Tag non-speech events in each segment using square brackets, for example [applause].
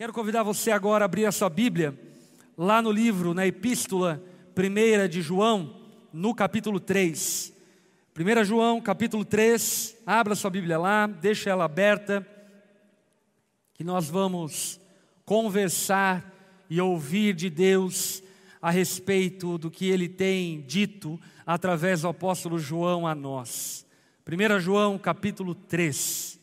Quero convidar você agora a abrir a sua Bíblia, lá no livro, na Epístola 1 de João, no capítulo 3. 1 João, capítulo 3, abra sua Bíblia lá, deixa ela aberta, que nós vamos conversar e ouvir de Deus a respeito do que ele tem dito através do apóstolo João a nós. 1 João, capítulo 3.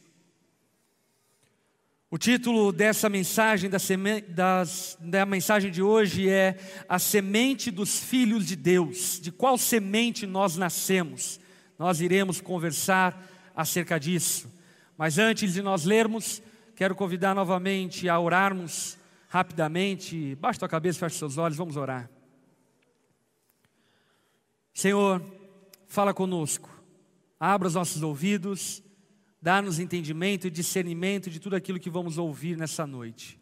O título dessa mensagem, da, seme, das, da mensagem de hoje é A Semente dos Filhos de Deus. De qual semente nós nascemos? Nós iremos conversar acerca disso. Mas antes de nós lermos, quero convidar novamente a orarmos rapidamente. Baixe a cabeça, feche seus olhos, vamos orar. Senhor, fala conosco, abra os nossos ouvidos Dá-nos entendimento e discernimento de tudo aquilo que vamos ouvir nessa noite.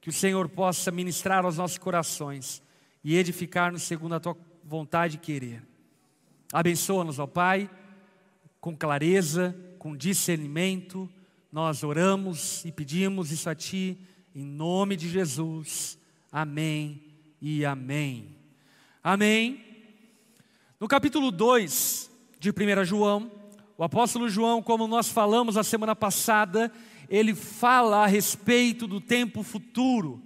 Que o Senhor possa ministrar aos nossos corações e edificar-nos segundo a tua vontade e querer. Abençoa-nos, ó Pai, com clareza, com discernimento. Nós oramos e pedimos isso a Ti, em nome de Jesus. Amém e amém. Amém. No capítulo 2 de 1 João, o apóstolo João, como nós falamos a semana passada, ele fala a respeito do tempo futuro,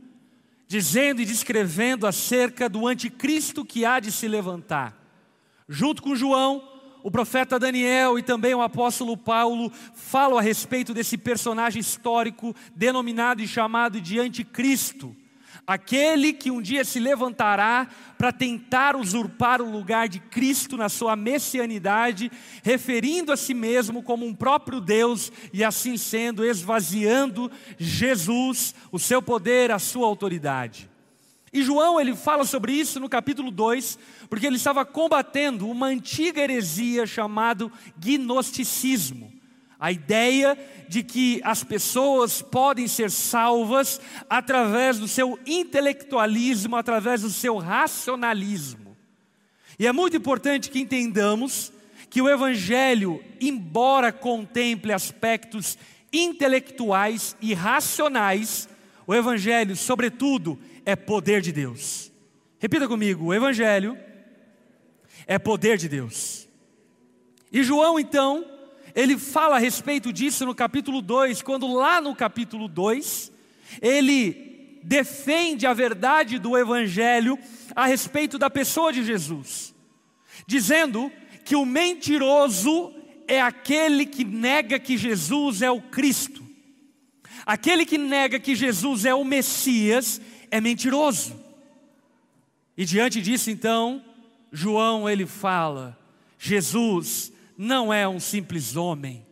dizendo e descrevendo acerca do anticristo que há de se levantar. Junto com João, o profeta Daniel e também o apóstolo Paulo falam a respeito desse personagem histórico denominado e chamado de anticristo aquele que um dia se levantará para tentar usurpar o lugar de Cristo na sua messianidade, referindo a si mesmo como um próprio Deus e assim sendo esvaziando Jesus, o seu poder, a sua autoridade. E João ele fala sobre isso no capítulo 2, porque ele estava combatendo uma antiga heresia chamada gnosticismo. A ideia de que as pessoas podem ser salvas através do seu intelectualismo, através do seu racionalismo. E é muito importante que entendamos que o Evangelho, embora contemple aspectos intelectuais e racionais, o Evangelho, sobretudo, é poder de Deus. Repita comigo: o Evangelho é poder de Deus. E João, então, ele fala a respeito disso no capítulo 2, quando lá no capítulo 2, ele defende a verdade do Evangelho a respeito da pessoa de Jesus, dizendo que o mentiroso é aquele que nega que Jesus é o Cristo, aquele que nega que Jesus é o Messias é mentiroso. E diante disso, então, João ele fala: Jesus não é um simples homem,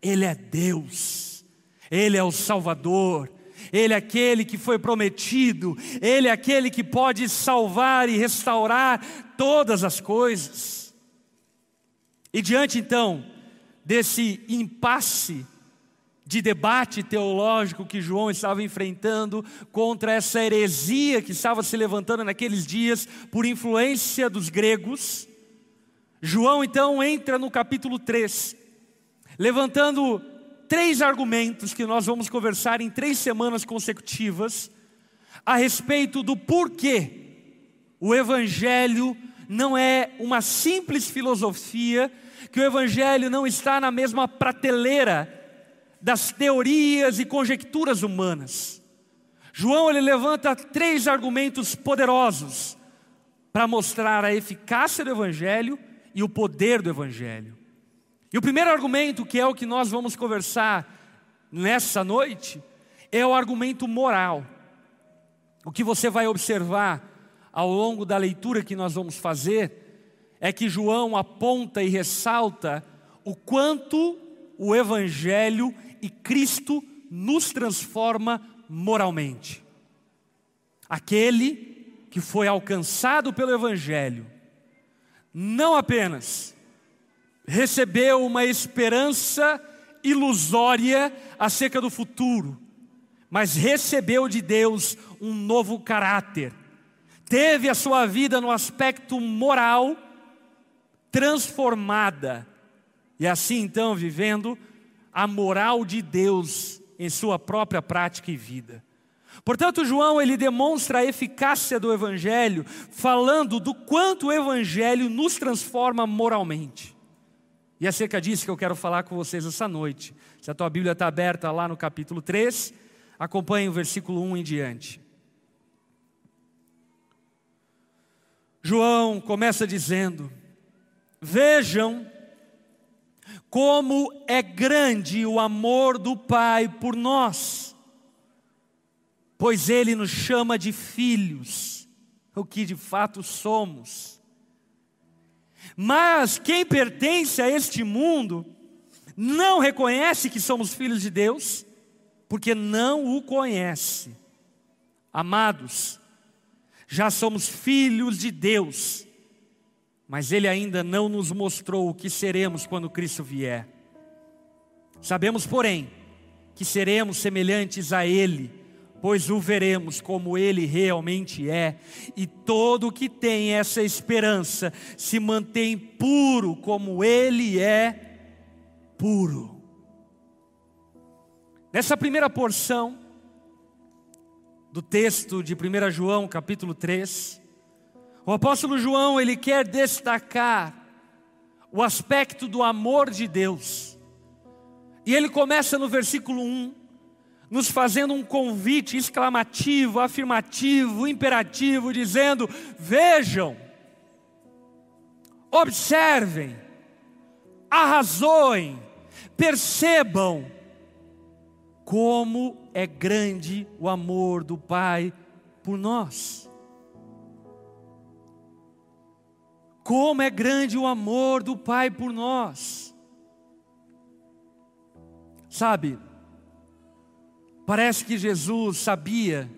ele é Deus, ele é o Salvador, ele é aquele que foi prometido, ele é aquele que pode salvar e restaurar todas as coisas. E diante então desse impasse de debate teológico que João estava enfrentando contra essa heresia que estava se levantando naqueles dias por influência dos gregos, João então entra no capítulo 3, levantando três argumentos que nós vamos conversar em três semanas consecutivas a respeito do porquê o Evangelho não é uma simples filosofia, que o Evangelho não está na mesma prateleira das teorias e conjecturas humanas. João ele levanta três argumentos poderosos para mostrar a eficácia do Evangelho e o poder do Evangelho. E o primeiro argumento, que é o que nós vamos conversar nessa noite, é o argumento moral. O que você vai observar ao longo da leitura que nós vamos fazer é que João aponta e ressalta o quanto o Evangelho e Cristo nos transforma moralmente. Aquele que foi alcançado pelo Evangelho não apenas recebeu uma esperança ilusória acerca do futuro, mas recebeu de Deus um novo caráter, teve a sua vida no aspecto moral transformada, e assim então vivendo a moral de Deus em sua própria prática e vida. Portanto, João ele demonstra a eficácia do evangelho, falando do quanto o evangelho nos transforma moralmente. E é acerca disso que eu quero falar com vocês essa noite. Se a tua Bíblia está aberta lá no capítulo 3, acompanhe o versículo 1 em diante. João começa dizendo: Vejam como é grande o amor do Pai por nós, pois Ele nos chama de filhos, o que de fato somos. Mas quem pertence a este mundo não reconhece que somos filhos de Deus, porque não o conhece. Amados, já somos filhos de Deus, mas Ele ainda não nos mostrou o que seremos quando Cristo vier. Sabemos, porém, que seremos semelhantes a Ele, pois o veremos como Ele realmente é, e todo que tem essa esperança se mantém puro como Ele é puro. Nessa primeira porção, do texto de 1 João, capítulo 3, o apóstolo João, ele quer destacar o aspecto do amor de Deus. E ele começa no versículo 1, nos fazendo um convite exclamativo, afirmativo, imperativo, dizendo: Vejam, observem, arrazoem, percebam como é grande o amor do Pai por nós. Como é grande o amor do Pai por nós. Sabe, parece que Jesus sabia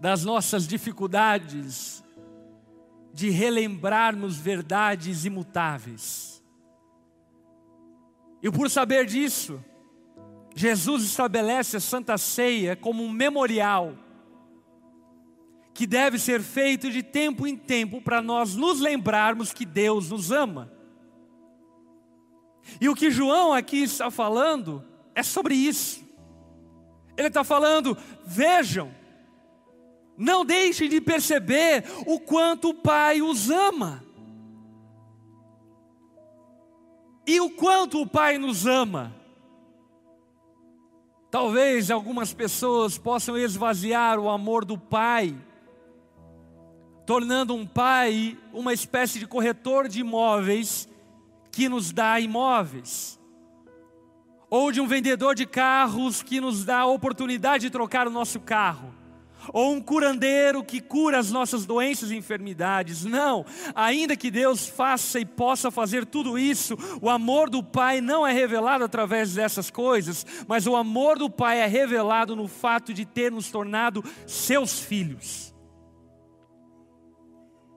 das nossas dificuldades de relembrarmos verdades imutáveis. E por saber disso, Jesus estabelece a Santa Ceia como um memorial que deve ser feito de tempo em tempo para nós nos lembrarmos que Deus nos ama. E o que João aqui está falando é sobre isso. Ele está falando: vejam, não deixem de perceber o quanto o Pai os ama. E o quanto o Pai nos ama. Talvez algumas pessoas possam esvaziar o amor do pai, tornando um pai uma espécie de corretor de imóveis que nos dá imóveis, ou de um vendedor de carros que nos dá a oportunidade de trocar o nosso carro ou um curandeiro que cura as nossas doenças e enfermidades. Não, ainda que Deus faça e possa fazer tudo isso, o amor do Pai não é revelado através dessas coisas, mas o amor do Pai é revelado no fato de ter nos tornado seus filhos.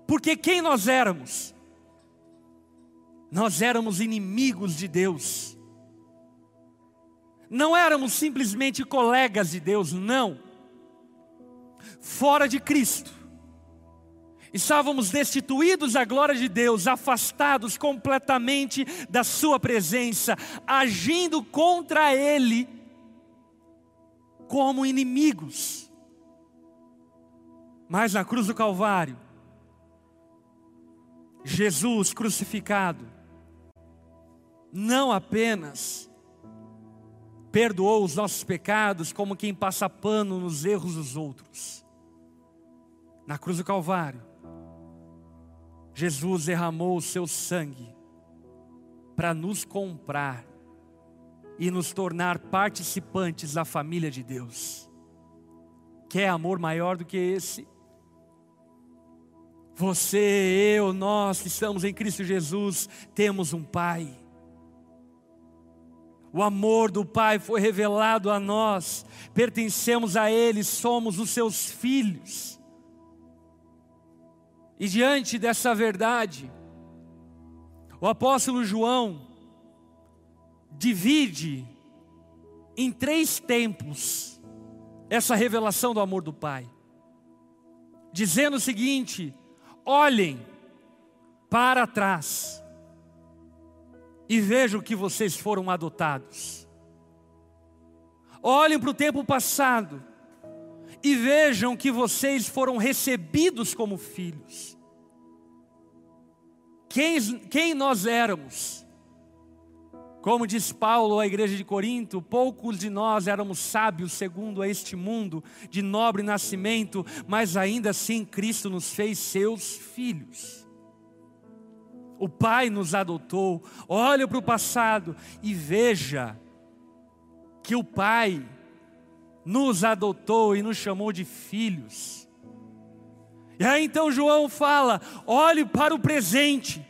Porque quem nós éramos? Nós éramos inimigos de Deus. Não éramos simplesmente colegas de Deus, não fora de Cristo. Estávamos destituídos da glória de Deus, afastados completamente da Sua presença, agindo contra Ele como inimigos. Mas na cruz do Calvário, Jesus crucificado, não apenas perdoou os nossos pecados como quem passa pano nos erros dos outros, na cruz do Calvário, Jesus derramou o seu sangue para nos comprar e nos tornar participantes da família de Deus. Quer amor maior do que esse? Você, eu, nós que estamos em Cristo Jesus, temos um Pai. O amor do Pai foi revelado a nós, pertencemos a Ele, somos os seus filhos. E diante dessa verdade, o apóstolo João divide em três tempos essa revelação do amor do Pai, dizendo o seguinte: olhem para trás e vejam que vocês foram adotados. Olhem para o tempo passado e vejam que vocês foram recebidos como filhos. Quem, quem nós éramos? Como diz Paulo à igreja de Corinto, poucos de nós éramos sábios segundo a este mundo, de nobre nascimento, mas ainda assim Cristo nos fez seus filhos. O Pai nos adotou. Olha para o passado e veja que o Pai nos adotou e nos chamou de filhos. E aí então João fala: olhe para o presente.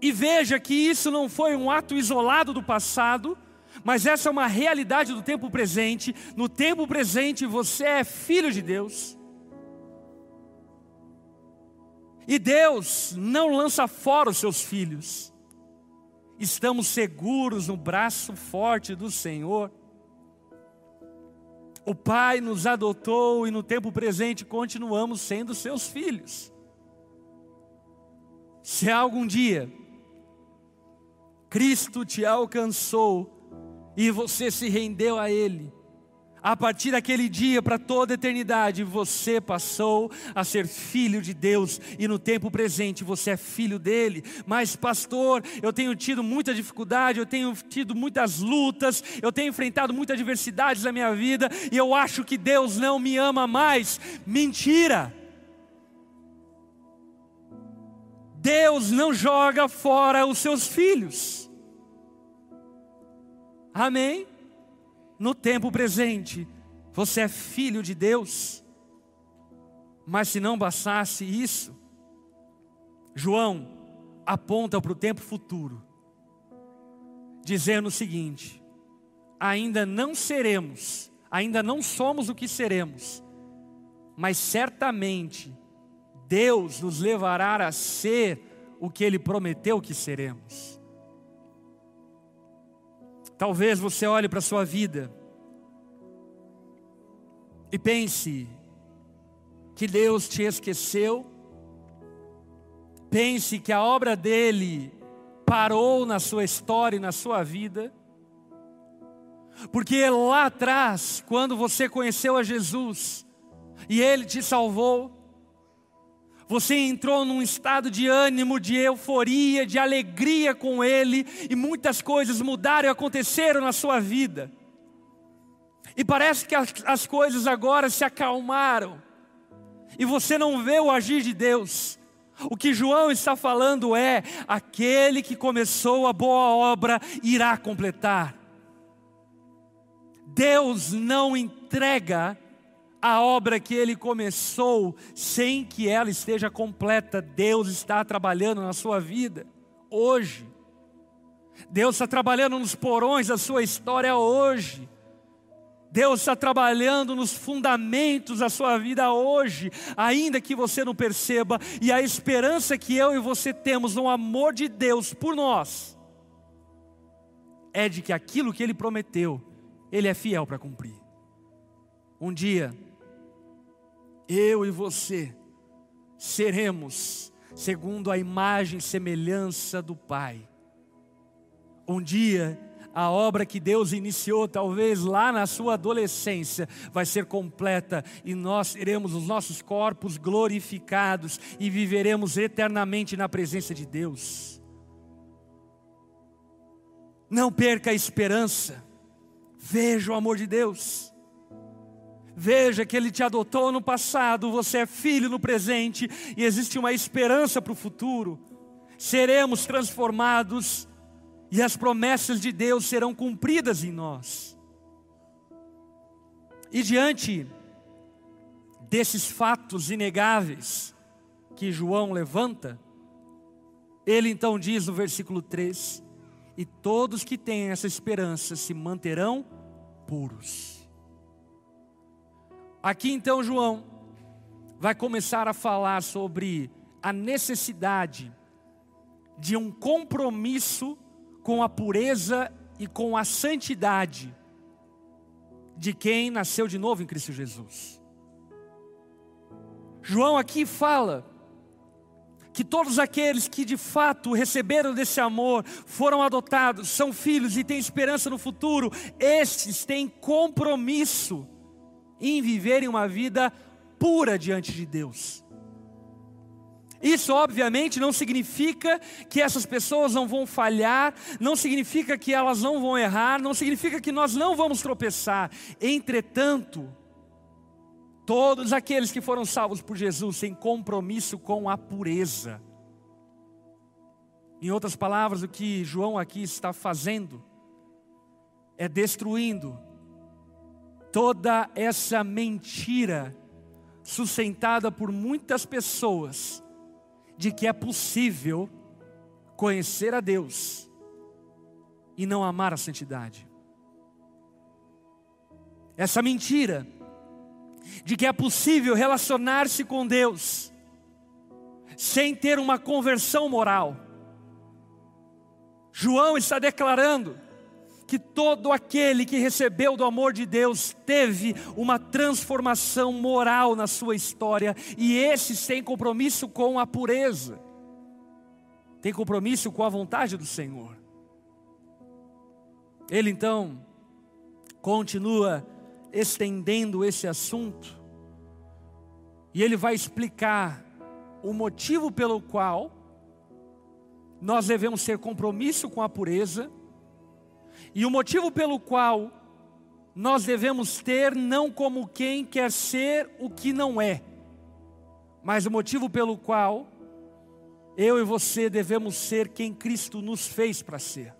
E veja que isso não foi um ato isolado do passado, mas essa é uma realidade do tempo presente. No tempo presente você é filho de Deus. E Deus não lança fora os seus filhos. Estamos seguros no braço forte do Senhor. O Pai nos adotou e no tempo presente continuamos sendo seus filhos. Se algum dia Cristo te alcançou e você se rendeu a Ele, a partir daquele dia para toda a eternidade, você passou a ser filho de Deus e no tempo presente você é filho dele. Mas, pastor, eu tenho tido muita dificuldade, eu tenho tido muitas lutas, eu tenho enfrentado muitas adversidades na minha vida e eu acho que Deus não me ama mais. Mentira! Deus não joga fora os seus filhos. Amém? No tempo presente, você é filho de Deus. Mas se não bastasse isso, João aponta para o tempo futuro, dizendo o seguinte: ainda não seremos, ainda não somos o que seremos, mas certamente Deus nos levará a ser o que Ele prometeu que seremos. Talvez você olhe para a sua vida e pense que Deus te esqueceu, pense que a obra dele parou na sua história e na sua vida, porque lá atrás, quando você conheceu a Jesus e ele te salvou, você entrou num estado de ânimo, de euforia, de alegria com Ele, e muitas coisas mudaram e aconteceram na sua vida. E parece que as, as coisas agora se acalmaram, e você não vê o agir de Deus. O que João está falando é: aquele que começou a boa obra irá completar. Deus não entrega a obra que ele começou sem que ela esteja completa. Deus está trabalhando na sua vida hoje. Deus está trabalhando nos porões da sua história hoje. Deus está trabalhando nos fundamentos da sua vida hoje, ainda que você não perceba, e a esperança que eu e você temos no amor de Deus por nós é de que aquilo que Ele prometeu, Ele é fiel para cumprir. Um dia, eu e você seremos segundo a imagem e semelhança do Pai. Um dia, a obra que Deus iniciou, talvez lá na sua adolescência, vai ser completa e nós teremos os nossos corpos glorificados e viveremos eternamente na presença de Deus. Não perca a esperança, veja o amor de Deus. Veja que Ele te adotou no passado, você é filho no presente e existe uma esperança para o futuro. Seremos transformados e as promessas de Deus serão cumpridas em nós. E diante desses fatos inegáveis que João levanta, ele então diz no versículo 3: E todos que têm essa esperança se manterão puros. Aqui então João vai começar a falar sobre a necessidade de um compromisso com a pureza e com a santidade de quem nasceu de novo em Cristo Jesus. João aqui fala que todos aqueles que de fato receberam desse amor, foram adotados, são filhos e têm esperança no futuro, estes têm compromisso em viverem uma vida pura diante de Deus. Isso, obviamente, não significa que essas pessoas não vão falhar, não significa que elas não vão errar, não significa que nós não vamos tropeçar. Entretanto, todos aqueles que foram salvos por Jesus têm compromisso com a pureza. Em outras palavras, o que João aqui está fazendo é destruindo toda essa mentira sustentada por muitas pessoas de que é possível conhecer a Deus e não amar a santidade. Essa mentira de que é possível relacionar-se com Deus sem ter uma conversão moral. João está declarando que todo aquele que recebeu do amor de Deus teve uma transformação moral na sua história, e esses têm compromisso com a pureza, tem compromisso com a vontade do Senhor. Ele então continua estendendo esse assunto, e ele vai explicar o motivo pelo qual nós devemos ter compromisso com a pureza e o motivo pelo qual nós devemos ter não como quem quer ser o que não é, mas o motivo pelo qual eu e você devemos ser quem Cristo nos fez para ser.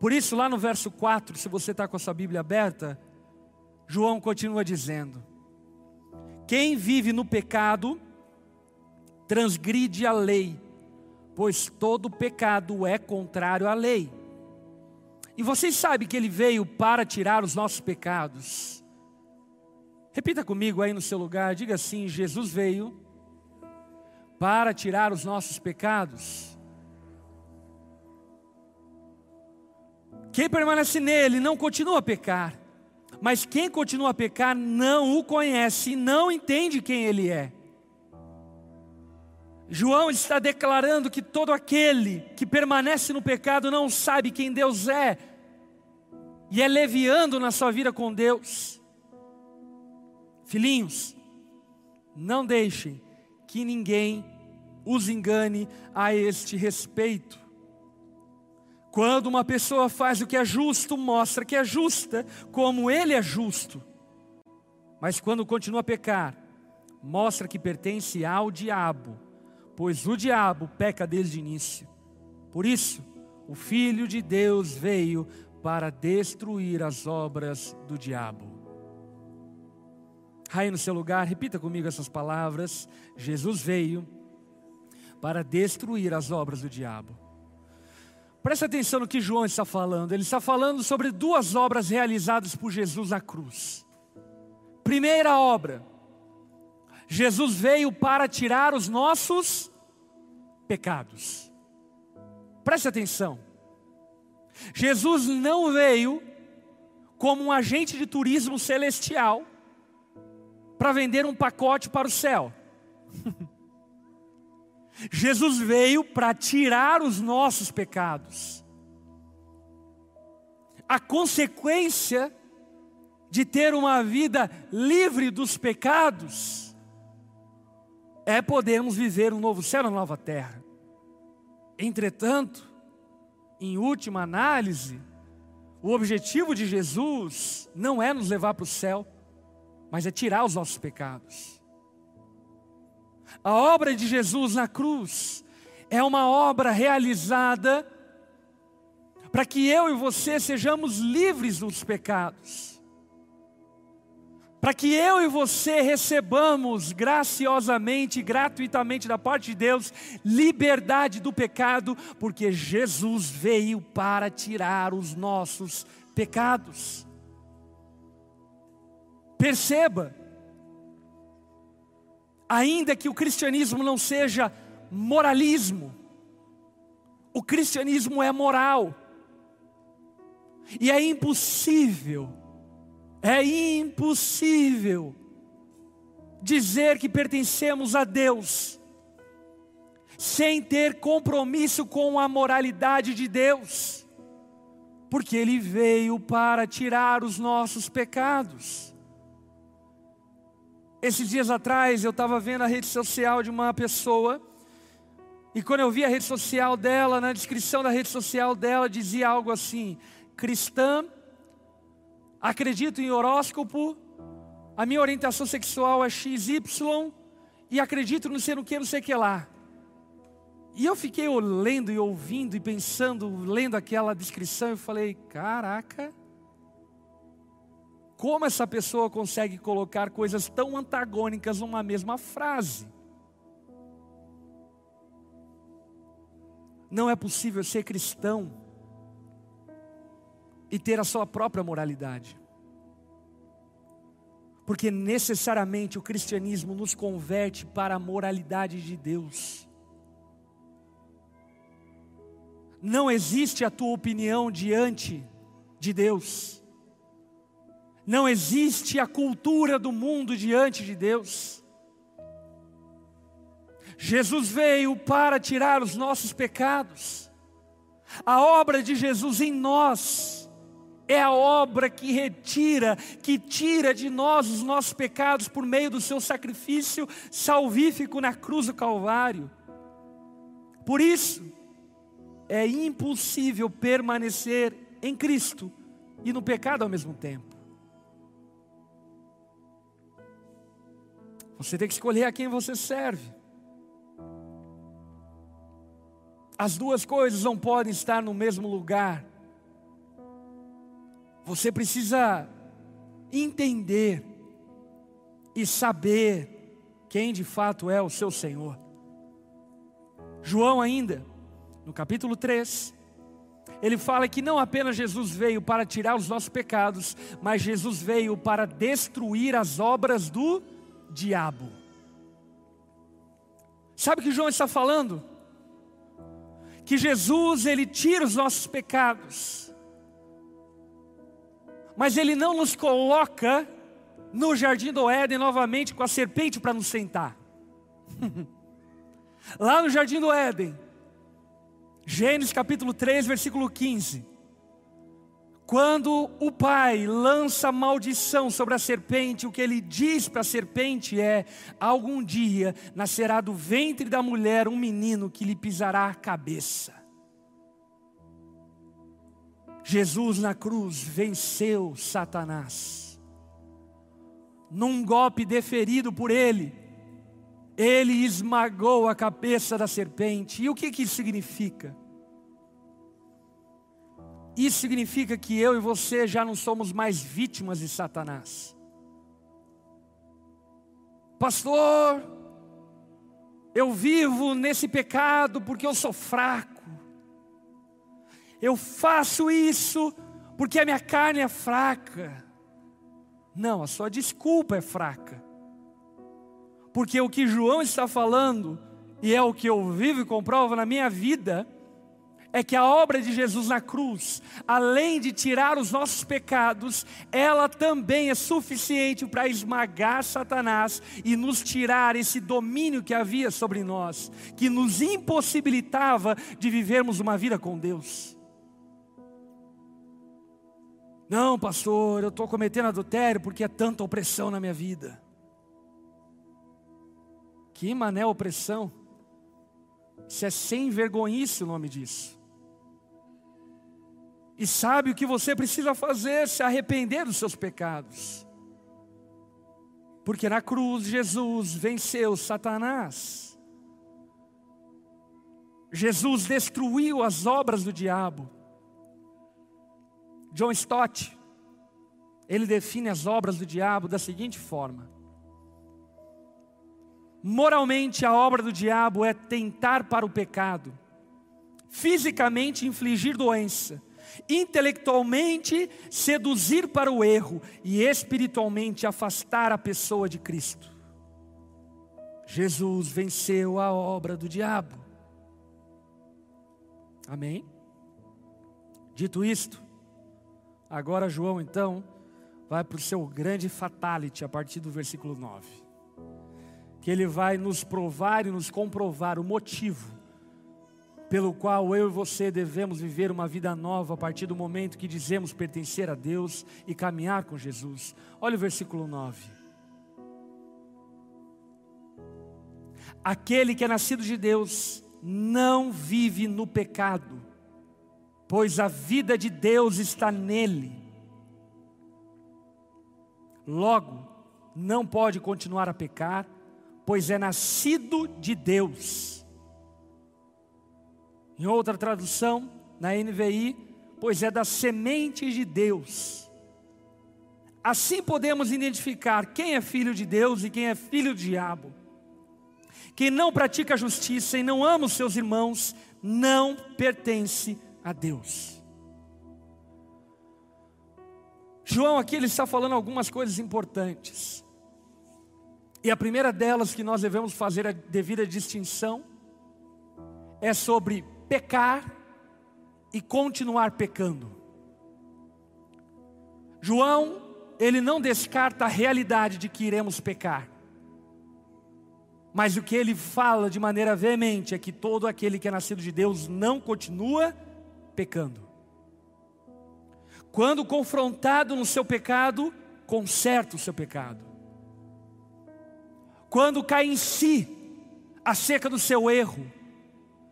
Por isso, lá no verso 4, se você está com a sua Bíblia aberta, João continua dizendo: Quem vive no pecado, transgride a lei, pois todo pecado é contrário à lei. E vocês sabem que ele veio para tirar os nossos pecados. Repita comigo aí no seu lugar, diga assim: Jesus veio para tirar os nossos pecados. Quem permanece nele não continua a pecar, mas quem continua a pecar não o conhece, não entende quem ele é. João está declarando que todo aquele que permanece no pecado não sabe quem Deus é, e é leviando na sua vida com Deus. Filhinhos, não deixem que ninguém os engane a este respeito. Quando uma pessoa faz o que é justo, mostra que é justa, como ele é justo. Mas quando continua a pecar, mostra que pertence ao diabo, pois o diabo peca desde o início. Por isso, o Filho de Deus veio para destruir as obras do diabo. Aí no seu lugar, repita comigo essas palavras. Jesus veio para destruir as obras do diabo. Preste atenção no que João está falando. Ele está falando sobre duas obras realizadas por Jesus na cruz. Primeira obra, Jesus veio para tirar os nossos pecados. Preste atenção. Jesus não veio como um agente de turismo celestial para vender um pacote para o céu. [laughs] Jesus veio para tirar os nossos pecados. A consequência de ter uma vida livre dos pecados é podermos viver um novo céu, uma nova terra. Entretanto, em última análise, o objetivo de Jesus não é nos levar para o céu, mas é tirar os nossos pecados. A obra de Jesus na cruz é uma obra realizada para que eu e você sejamos livres dos pecados para que eu e você recebamos graciosamente, gratuitamente da parte de Deus, liberdade do pecado, porque Jesus veio para tirar os nossos pecados. Perceba, ainda que o cristianismo não seja moralismo, o cristianismo é moral, e é impossível é impossível dizer que pertencemos a Deus sem ter compromisso com a moralidade de Deus. porque Ele veio para tirar os nossos pecados. Esses dias atrás eu estava vendo a rede social de uma pessoa, e quando eu vi a rede social dela, na descrição da rede social dela dizia algo assim: cristã, acredito em horóscopo, a minha orientação sexual é XY, e acredito no ser o que, não sei o que lá. E eu fiquei lendo e ouvindo e pensando, lendo aquela descrição, e falei: caraca, como essa pessoa consegue colocar coisas tão antagônicas numa mesma frase? Não é possível ser cristão e ter a sua própria moralidade. Porque necessariamente o cristianismo nos converte para a moralidade de Deus. Não existe a tua opinião diante de Deus. Não existe a cultura do mundo diante de Deus. Jesus veio para tirar os nossos pecados. A obra de Jesus em nós é a obra que retira, que tira de nós os nossos pecados por meio do seu sacrifício salvífico na cruz do Calvário. Por isso, é impossível permanecer em Cristo e no pecado ao mesmo tempo. Você tem que escolher a quem você serve. As duas coisas não podem estar no mesmo lugar. Você precisa entender e saber quem de fato é o seu Senhor. João ainda no capítulo 3, ele fala que não apenas Jesus veio para tirar os nossos pecados, mas Jesus veio para destruir as obras do diabo. Sabe o que João está falando? Que Jesus, ele tira os nossos pecados, mas ele não nos coloca no jardim do Éden novamente com a serpente para nos sentar. [laughs] Lá no jardim do Éden, Gênesis capítulo 3, versículo 15. Quando o pai lança maldição sobre a serpente, o que ele diz para a serpente é: algum dia nascerá do ventre da mulher um menino que lhe pisará a cabeça. Jesus na cruz venceu Satanás. Num golpe deferido por ele, ele esmagou a cabeça da serpente. E o que, que isso significa? Isso significa que eu e você já não somos mais vítimas de Satanás. Pastor, eu vivo nesse pecado porque eu sou fraco. Eu faço isso porque a minha carne é fraca. Não, a sua desculpa é fraca. Porque o que João está falando, e é o que eu vivo e comprovo na minha vida, é que a obra de Jesus na cruz, além de tirar os nossos pecados, ela também é suficiente para esmagar Satanás e nos tirar esse domínio que havia sobre nós, que nos impossibilitava de vivermos uma vida com Deus. Não, pastor, eu estou cometendo adultério porque é tanta opressão na minha vida. Que mané opressão. Isso é sem vergonhice o nome disso. E sabe o que você precisa fazer? Se arrepender dos seus pecados. Porque na cruz Jesus venceu Satanás. Jesus destruiu as obras do diabo. John Stott, ele define as obras do diabo da seguinte forma: Moralmente, a obra do diabo é tentar para o pecado, fisicamente infligir doença, intelectualmente seduzir para o erro e espiritualmente afastar a pessoa de Cristo. Jesus venceu a obra do diabo. Amém? Dito isto, agora João então vai para o seu grande fatality a partir do versículo 9 que Ele vai nos provar e nos comprovar o motivo pelo qual eu e você devemos viver uma vida nova a partir do momento que dizemos pertencer a Deus e caminhar com Jesus. Olha o versículo 9. Aquele que é nascido de Deus não vive no pecado, pois a vida de Deus está nele. Logo, não pode continuar a pecar, pois é nascido de Deus. Em outra tradução, na NVI, pois é da semente de Deus. Assim podemos identificar quem é filho de Deus e quem é filho do diabo. Quem não pratica a justiça e não ama os seus irmãos, não pertence a Deus. João aqui ele está falando algumas coisas importantes. E a primeira delas que nós devemos fazer a devida distinção é sobre pecar e continuar pecando. João, ele não descarta a realidade de que iremos pecar. Mas o que ele fala de maneira veemente é que todo aquele que é nascido de Deus não continua pecando. Quando confrontado no seu pecado, conserta o seu pecado. Quando cai em si, acerca do seu erro,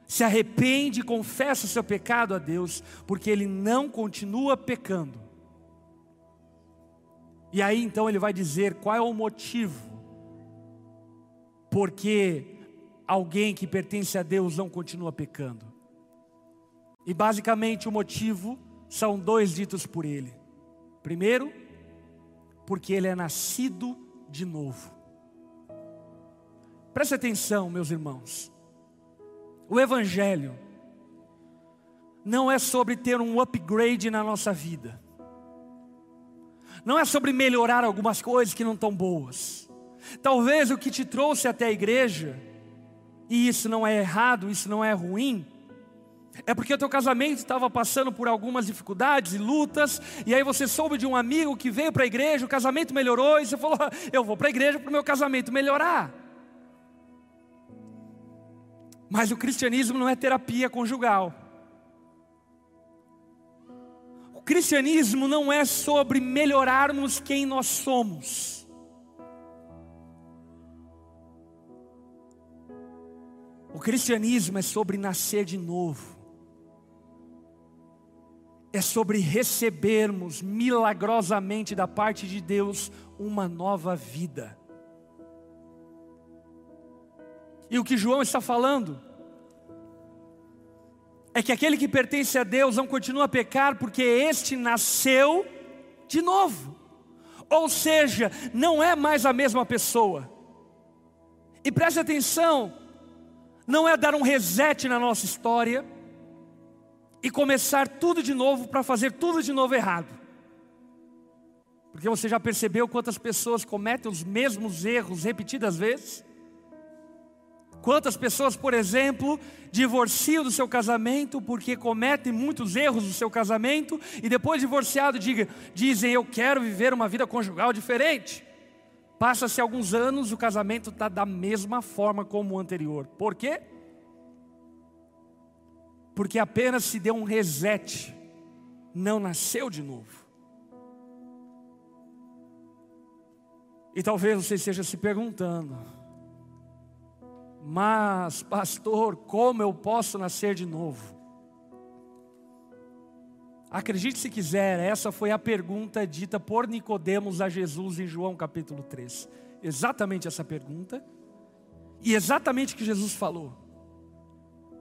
se arrepende e confessa o seu pecado a Deus, porque ele não continua pecando. E aí então ele vai dizer qual é o motivo, porque alguém que pertence a Deus não continua pecando. E basicamente o motivo são dois ditos por ele. Primeiro, porque ele é nascido de novo. Preste atenção, meus irmãos. O Evangelho não é sobre ter um upgrade na nossa vida, não é sobre melhorar algumas coisas que não estão boas. Talvez o que te trouxe até a igreja, e isso não é errado, isso não é ruim, é porque o teu casamento estava passando por algumas dificuldades e lutas, e aí você soube de um amigo que veio para a igreja, o casamento melhorou, e você falou: Eu vou para a igreja para o meu casamento melhorar. Mas o cristianismo não é terapia conjugal. O cristianismo não é sobre melhorarmos quem nós somos. O cristianismo é sobre nascer de novo. É sobre recebermos milagrosamente da parte de Deus uma nova vida. E o que João está falando é que aquele que pertence a Deus não continua a pecar porque este nasceu de novo. Ou seja, não é mais a mesma pessoa. E preste atenção, não é dar um reset na nossa história e começar tudo de novo para fazer tudo de novo errado. Porque você já percebeu quantas pessoas cometem os mesmos erros repetidas vezes? Quantas pessoas, por exemplo, divorciam do seu casamento porque cometem muitos erros no seu casamento e depois divorciado diga, dizem eu quero viver uma vida conjugal diferente. Passa-se alguns anos, o casamento está da mesma forma como o anterior. Por quê? Porque apenas se deu um reset, não nasceu de novo. E talvez você esteja se perguntando, mas, pastor, como eu posso nascer de novo? Acredite se quiser, essa foi a pergunta dita por Nicodemos a Jesus em João capítulo 3. Exatamente essa pergunta. E exatamente o que Jesus falou.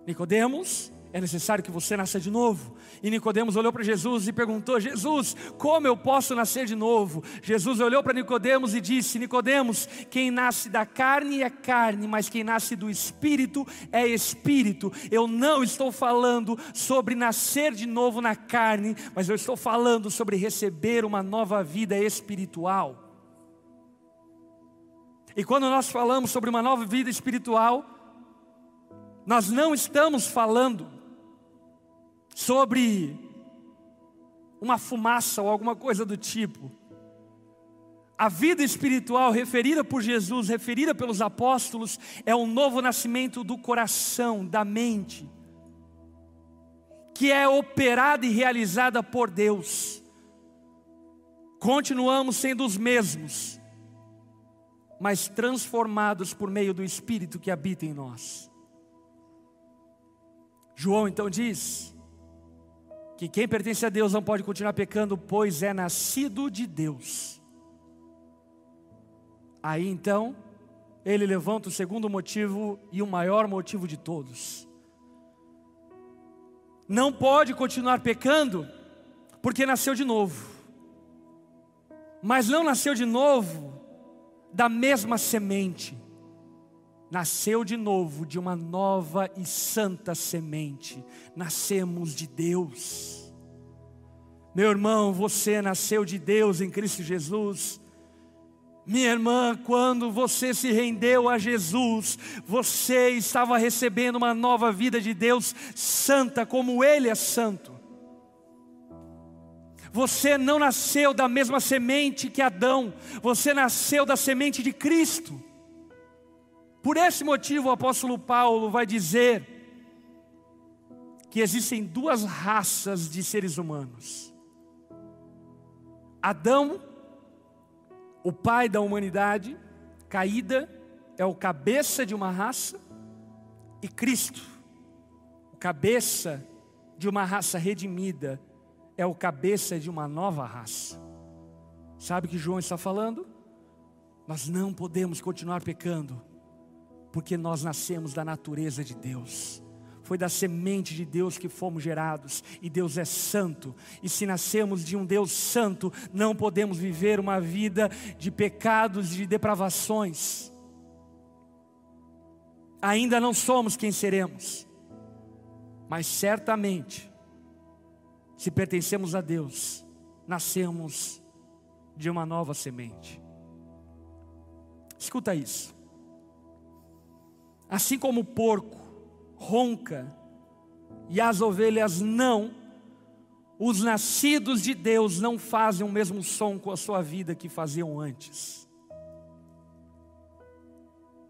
Nicodemos, é necessário que você nasça de novo. E Nicodemos olhou para Jesus e perguntou: Jesus, como eu posso nascer de novo? Jesus olhou para Nicodemos e disse: Nicodemos, quem nasce da carne é carne, mas quem nasce do espírito é espírito. Eu não estou falando sobre nascer de novo na carne, mas eu estou falando sobre receber uma nova vida espiritual. E quando nós falamos sobre uma nova vida espiritual, nós não estamos falando sobre uma fumaça ou alguma coisa do tipo. A vida espiritual referida por Jesus, referida pelos apóstolos, é um novo nascimento do coração, da mente. que é operada e realizada por Deus. Continuamos sendo os mesmos, mas transformados por meio do Espírito que habita em nós. João então diz que quem pertence a Deus não pode continuar pecando, pois é nascido de Deus. Aí então, ele levanta o segundo motivo e o maior motivo de todos. Não pode continuar pecando, porque nasceu de novo. Mas não nasceu de novo da mesma semente nasceu de novo de uma nova e santa semente. Nascemos de Deus. Meu irmão, você nasceu de Deus em Cristo Jesus. Minha irmã, quando você se rendeu a Jesus, você estava recebendo uma nova vida de Deus santa, como Ele é santo. Você não nasceu da mesma semente que Adão, você nasceu da semente de Cristo. Por esse motivo, o apóstolo Paulo vai dizer que existem duas raças de seres humanos: Adão, o pai da humanidade, caída, é o cabeça de uma raça, e Cristo, o cabeça de uma raça redimida, é o cabeça de uma nova raça. Sabe o que João está falando? Nós não podemos continuar pecando porque nós nascemos da natureza de Deus. Foi da semente de Deus que fomos gerados, e Deus é santo. E se nascemos de um Deus santo, não podemos viver uma vida de pecados e de depravações. Ainda não somos quem seremos, mas certamente, se pertencemos a Deus, nascemos de uma nova semente. Escuta isso. Assim como o porco ronca e as ovelhas não, os nascidos de Deus não fazem o mesmo som com a sua vida que faziam antes.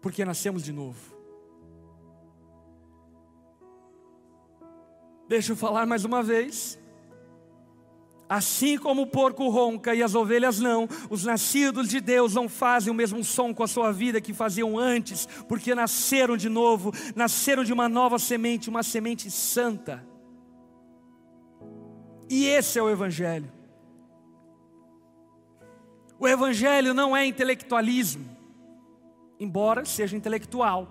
Porque nascemos de novo. Deixa eu falar mais uma vez. Assim como o porco ronca e as ovelhas não, os nascidos de Deus não fazem o mesmo som com a sua vida que faziam antes, porque nasceram de novo, nasceram de uma nova semente, uma semente santa. E esse é o Evangelho. O Evangelho não é intelectualismo, embora seja intelectual.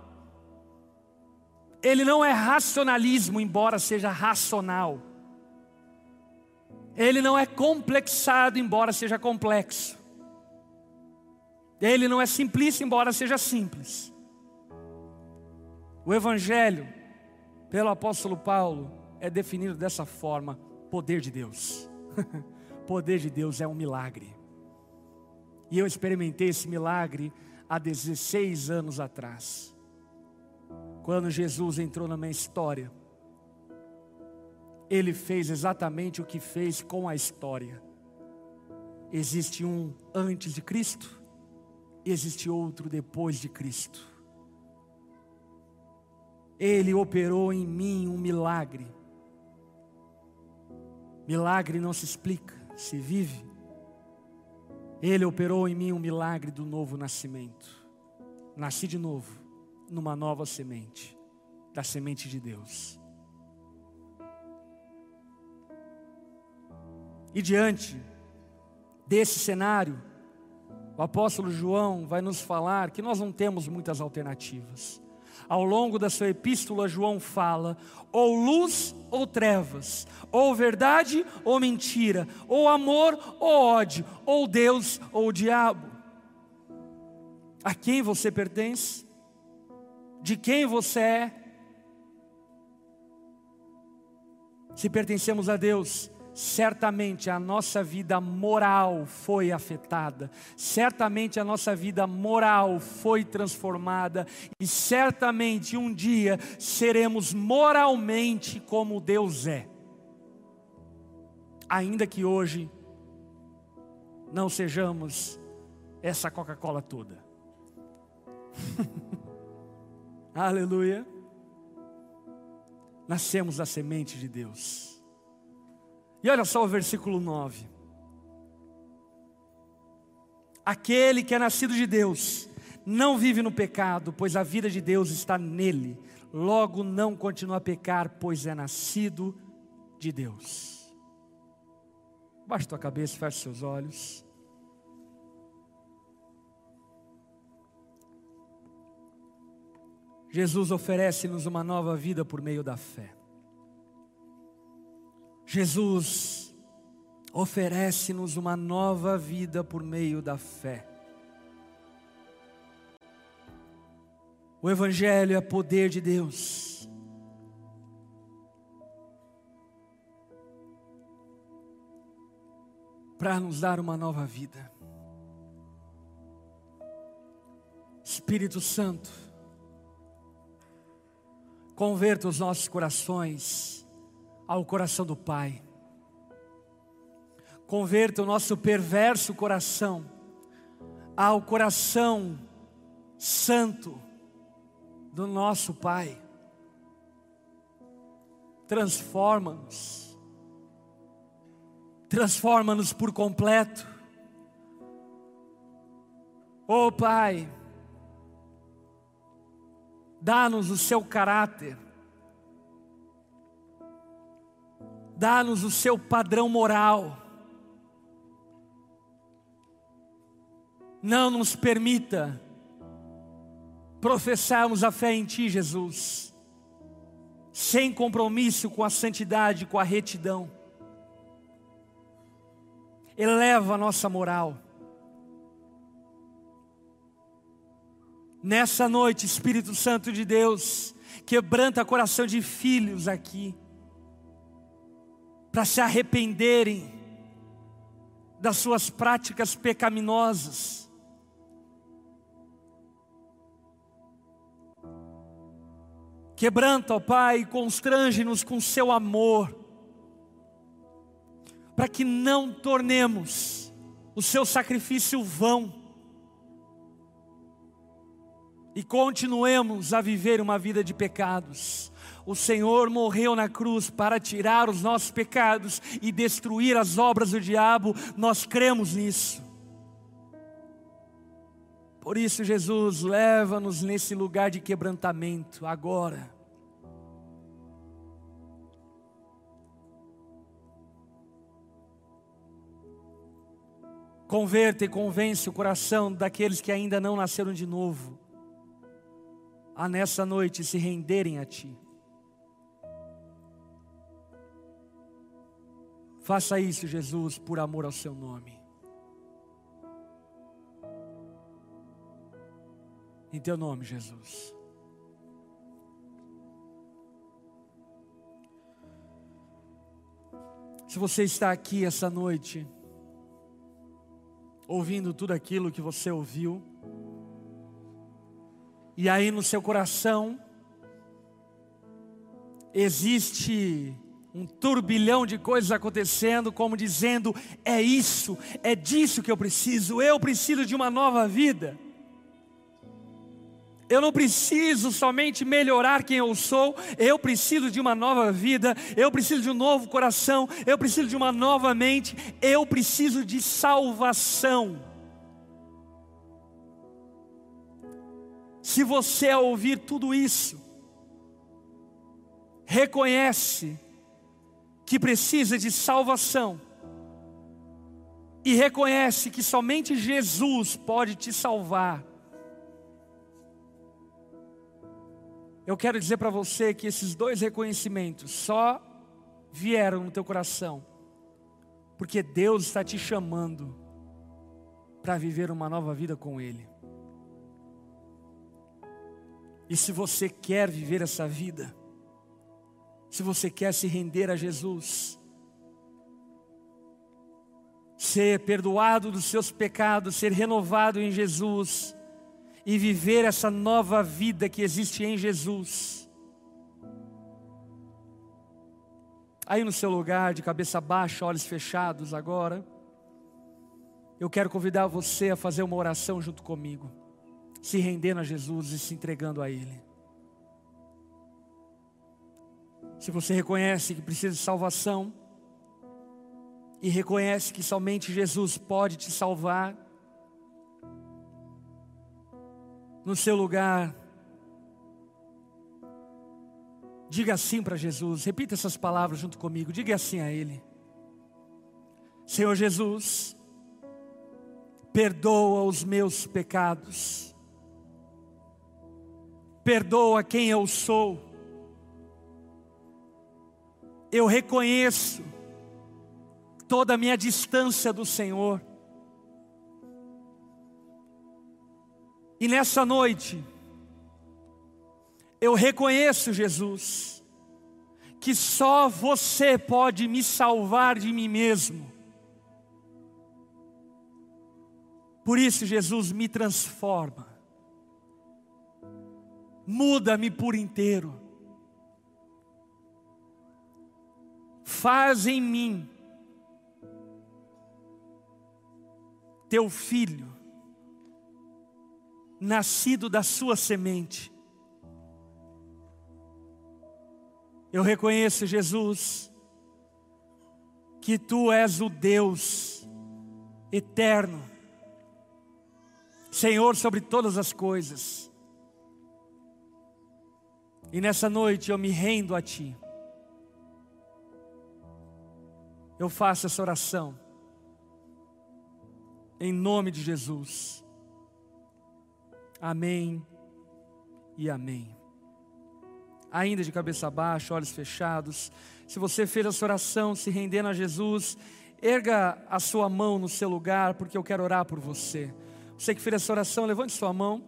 Ele não é racionalismo, embora seja racional. Ele não é complexado, embora seja complexo. Ele não é simplista, embora seja simples. O Evangelho, pelo apóstolo Paulo, é definido dessa forma: poder de Deus. [laughs] poder de Deus é um milagre. E eu experimentei esse milagre há 16 anos atrás, quando Jesus entrou na minha história ele fez exatamente o que fez com a história. Existe um antes de Cristo, existe outro depois de Cristo. Ele operou em mim um milagre. Milagre não se explica, se vive. Ele operou em mim um milagre do novo nascimento. Nasci de novo, numa nova semente, da semente de Deus. E diante desse cenário, o apóstolo João vai nos falar que nós não temos muitas alternativas. Ao longo da sua epístola, João fala: ou luz ou trevas, ou verdade ou mentira, ou amor ou ódio, ou Deus ou diabo. A quem você pertence? De quem você é? Se pertencemos a Deus, certamente a nossa vida moral foi afetada, certamente a nossa vida moral foi transformada, e certamente um dia seremos moralmente como Deus é, ainda que hoje não sejamos essa Coca-Cola toda. [laughs] Aleluia. nascemos da semente de Deus. E olha só o versículo 9. Aquele que é nascido de Deus não vive no pecado, pois a vida de Deus está nele. Logo não continua a pecar, pois é nascido de Deus. Baixe tua cabeça, feche seus olhos. Jesus oferece-nos uma nova vida por meio da fé. Jesus oferece-nos uma nova vida por meio da fé. O Evangelho é poder de Deus. Para nos dar uma nova vida. Espírito Santo, converta os nossos corações ao coração do Pai. Converta o nosso perverso coração ao coração santo do nosso Pai. Transforma-nos, transforma-nos por completo. Oh Pai, dá-nos o seu caráter, dá-nos o seu padrão moral. Não nos permita professarmos a fé em Ti, Jesus, sem compromisso com a santidade, com a retidão. Eleva a nossa moral. Nessa noite, Espírito Santo de Deus, quebranta o coração de filhos aqui, para se arrependerem das suas práticas pecaminosas Quebranta, ó Pai, constrange-nos com seu amor, para que não tornemos o seu sacrifício vão e continuemos a viver uma vida de pecados. O Senhor morreu na cruz para tirar os nossos pecados e destruir as obras do diabo, nós cremos nisso. Por isso, Jesus, leva-nos nesse lugar de quebrantamento agora. Converta e convence o coração daqueles que ainda não nasceram de novo, a nessa noite se renderem a Ti. Faça isso, Jesus, por amor ao Seu nome. Em teu nome, Jesus. Se você está aqui essa noite, ouvindo tudo aquilo que você ouviu, e aí no seu coração existe um turbilhão de coisas acontecendo, como dizendo: é isso, é disso que eu preciso, eu preciso de uma nova vida. Eu não preciso somente melhorar quem eu sou, eu preciso de uma nova vida, eu preciso de um novo coração, eu preciso de uma nova mente, eu preciso de salvação. Se você ouvir tudo isso, reconhece que precisa de salvação, e reconhece que somente Jesus pode te salvar, Eu quero dizer para você que esses dois reconhecimentos só vieram no teu coração, porque Deus está te chamando para viver uma nova vida com Ele. E se você quer viver essa vida, se você quer se render a Jesus, ser perdoado dos seus pecados, ser renovado em Jesus, e viver essa nova vida que existe em Jesus. Aí no seu lugar, de cabeça baixa, olhos fechados agora, eu quero convidar você a fazer uma oração junto comigo, se rendendo a Jesus e se entregando a Ele. Se você reconhece que precisa de salvação e reconhece que somente Jesus pode te salvar, no seu lugar, diga assim para Jesus, repita essas palavras junto comigo, diga assim a Ele: Senhor Jesus, perdoa os meus pecados, perdoa quem eu sou, eu reconheço toda a minha distância do Senhor, e nessa noite, eu reconheço, Jesus, que só você pode me salvar de mim mesmo. Por isso, Jesus, me transforma, muda-me por inteiro, faz em mim teu filho, nascido da sua semente. Eu reconheço, Jesus, que tu és o Deus eterno Senhor sobre todas as coisas. E nessa noite eu me rendo a Ti. Eu faço essa oração. Em nome de Jesus. Amém e amém. Ainda de cabeça baixa, olhos fechados. Se você fez essa oração se rendendo a Jesus, erga a sua mão no seu lugar, porque eu quero orar por você. Você que fez essa oração, levante sua mão.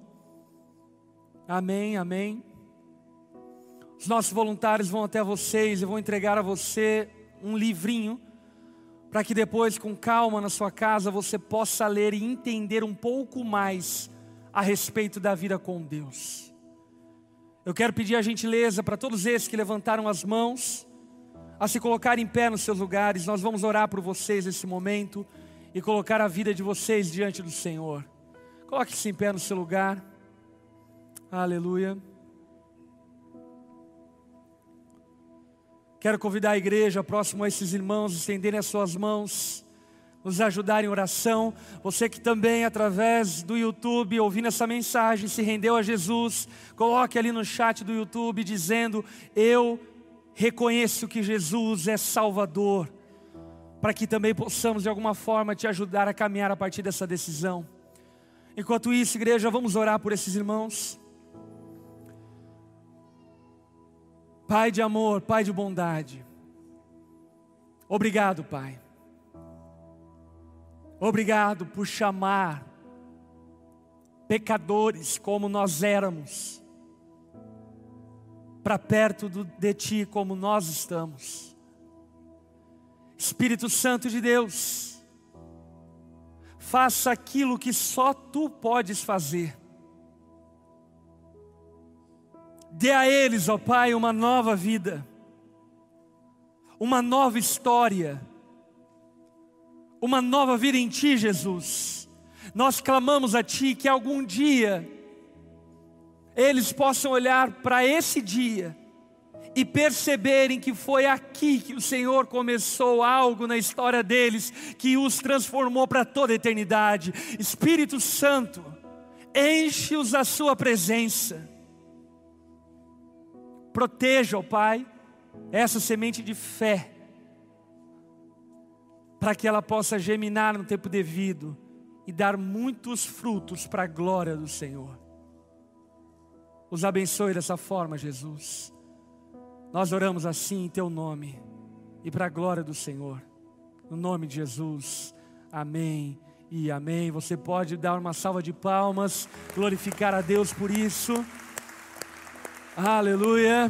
Amém, amém. Os nossos voluntários vão até vocês e vão entregar a você um livrinho para que depois, com calma na sua casa, você possa ler e entender um pouco mais a respeito da vida com Deus. Eu quero pedir a gentileza para todos esses que levantaram as mãos a se colocar em pé nos seus lugares. Nós vamos orar por vocês nesse momento e colocar a vida de vocês diante do Senhor. Coloque-se em pé no seu lugar. Aleluia. Quero convidar a igreja próximo a esses irmãos, estenderem as suas mãos, nos ajudarem em oração. Você que também, através do YouTube, ouvindo essa mensagem, se rendeu a Jesus, coloque ali no chat do YouTube dizendo: Eu reconheço que Jesus é Salvador, para que também possamos de alguma forma te ajudar a caminhar a partir dessa decisão. Enquanto isso, igreja, vamos orar por esses irmãos. Pai de amor, Pai de bondade. Obrigado, Pai. Obrigado por chamar pecadores como nós éramos para perto de Ti como nós estamos. Espírito Santo de Deus, faça aquilo que só tu podes fazer. Dê a eles, ó Pai, uma nova vida, uma nova história, uma nova vida em Ti, Jesus. Nós clamamos a Ti que algum dia eles possam olhar para esse dia e perceberem que foi aqui que o Senhor começou algo na história deles que os transformou para toda a eternidade. Espírito Santo, enche-os a sua presença. Proteja, ó Pai, essa semente de fé, para que ela possa germinar no tempo devido e dar muitos frutos para a glória do Senhor. Os abençoe dessa forma, Jesus. Nós oramos assim em Teu nome e para a glória do Senhor. No nome de Jesus. Amém e amém. Você pode dar uma salva de palmas, glorificar a Deus por isso. Aleluia.